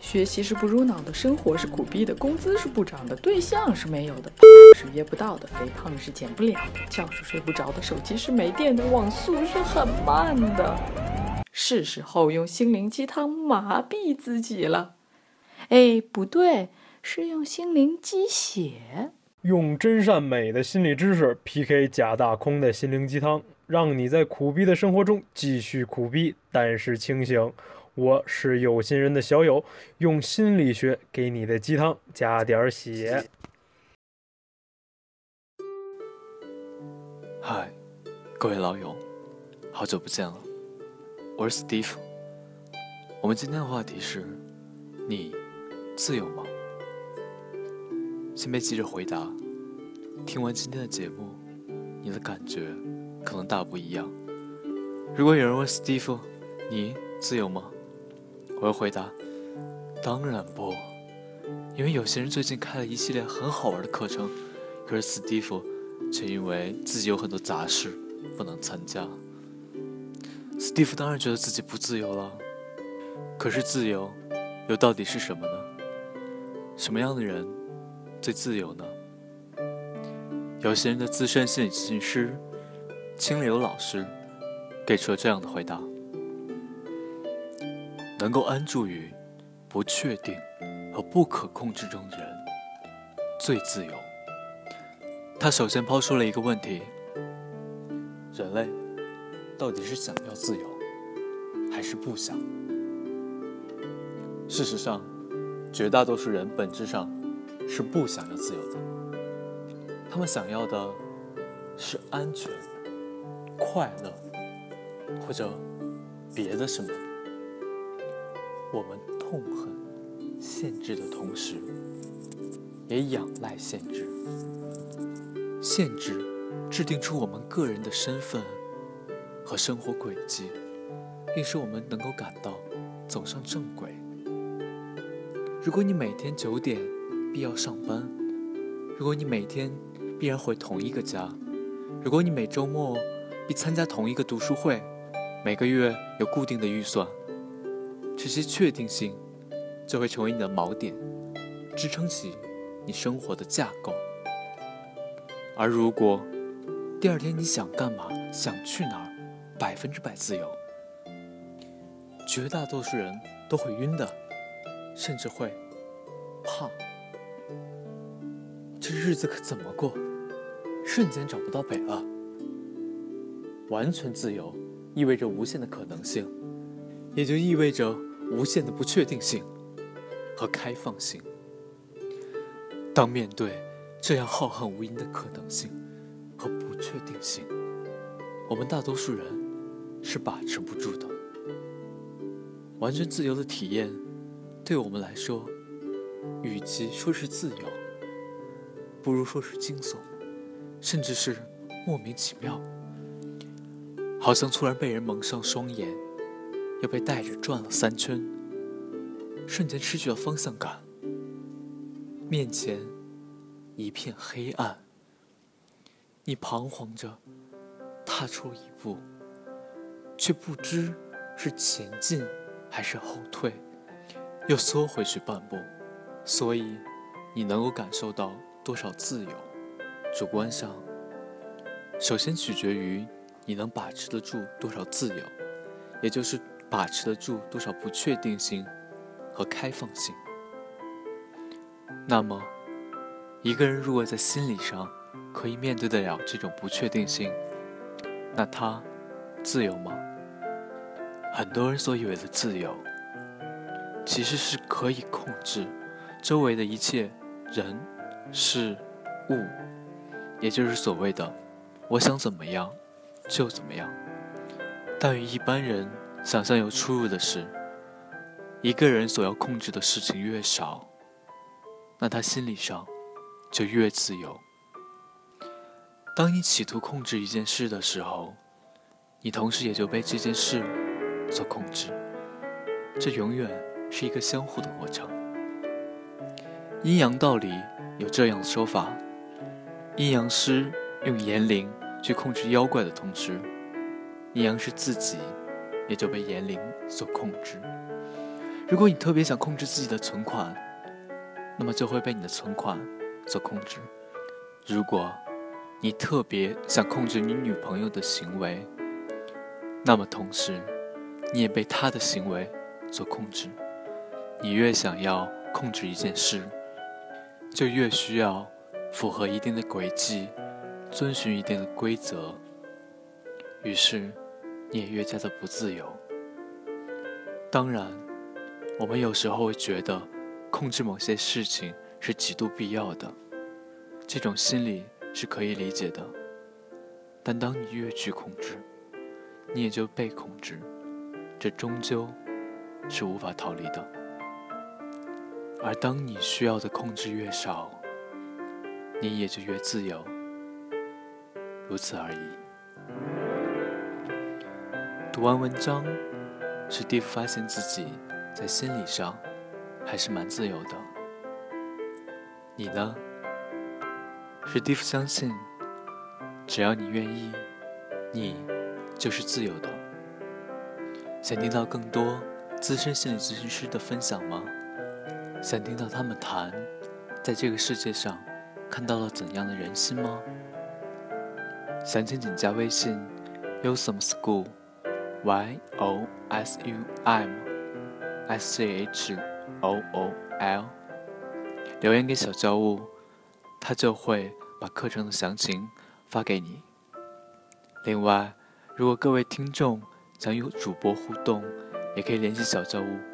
学习是不入脑的，生活是苦逼的，工资是不涨的，对象是没有的，是约不到的，肥胖是减不了的，觉是睡不着的，手机是没电的，网速是很慢的。是时候用心灵鸡汤麻痹自己了。哎，不对，是用心灵鸡血。用真善美的心理知识 PK 假大空的心灵鸡汤，让你在苦逼的生活中继续苦逼，但是清醒。我是有心人的小友，用心理学给你的鸡汤加点血。嗨，各位老友，好久不见了，我是 Steve。我们今天的话题是：你自由吗？先别急着回答，听完今天的节目，你的感觉可能大不一样。如果有人问 Steve，你自由吗？我又回答：当然不，因为有些人最近开了一系列很好玩的课程，可是史蒂夫却因为自己有很多杂事不能参加。史蒂夫当然觉得自己不自由了，可是自由又到底是什么呢？什么样的人最自由呢？有些人的资深心理咨询师清流老师给出了这样的回答。能够安住于不确定和不可控之中的人，最自由。他首先抛出了一个问题：人类到底是想要自由，还是不想？事实上，绝大多数人本质上是不想要自由的。他们想要的是安全、快乐，或者别的什么。我们痛恨限制的同时，也仰赖限制。限制制定出我们个人的身份和生活轨迹，并使我们能够感到走上正轨。如果你每天九点必要上班，如果你每天必然回同一个家，如果你每周末必参加同一个读书会，每个月有固定的预算。这些确定性就会成为你的锚点，支撑起你生活的架构。而如果第二天你想干嘛、想去哪儿，百分之百自由，绝大多数人都会晕的，甚至会怕。这日子可怎么过？瞬间找不到北了。完全自由意味着无限的可能性，也就意味着。无限的不确定性和开放性。当面对这样浩瀚无垠的可能性和不确定性，我们大多数人是把持不住的。完全自由的体验，对我们来说，与其说是自由，不如说是惊悚，甚至是莫名其妙，好像突然被人蒙上双眼。又被带着转了三圈，瞬间失去了方向感，面前一片黑暗。你彷徨着踏出一步，却不知是前进还是后退，又缩回去半步。所以，你能够感受到多少自由，主观上，首先取决于你能把持得住多少自由，也就是。把持得住多少不确定性和开放性？那么，一个人如果在心理上可以面对得了这种不确定性，那他自由吗？很多人所以为的自由，其实是可以控制周围的一切人、事、物，也就是所谓的“我想怎么样就怎么样”。但与一般人。想象有出入的是，一个人所要控制的事情越少，那他心理上就越自由。当你企图控制一件事的时候，你同时也就被这件事所控制。这永远是一个相互的过程。阴阳道里有这样的说法：阴阳师用言灵去控制妖怪的同时，阴阳师自己。也就被年龄所控制。如果你特别想控制自己的存款，那么就会被你的存款所控制；如果你特别想控制你女朋友的行为，那么同时你也被她的行为所控制。你越想要控制一件事，就越需要符合一定的轨迹，遵循一定的规则。于是，你也越加的不自由。当然。我们有时候会觉得控制某些事情是极度必要的，这种心理是可以理解的。但当你越去控制，你也就被控制，这终究是无法逃离的。而当你需要的控制越少，你也就越自由，如此而已。读完文章，史蒂夫发现自己。在心理上，还是蛮自由的。你呢？史蒂夫相信，只要你愿意，你就是自由的。想听到更多资深心理咨询师的分享吗？想听到他们谈，在这个世界上看到了怎样的人心吗？详情请加微信：Yosum y o s u m s c h o o l，留言给小教务，他就会把课程的详情发给你。另外，如果各位听众想与主播互动，也可以联系小教务。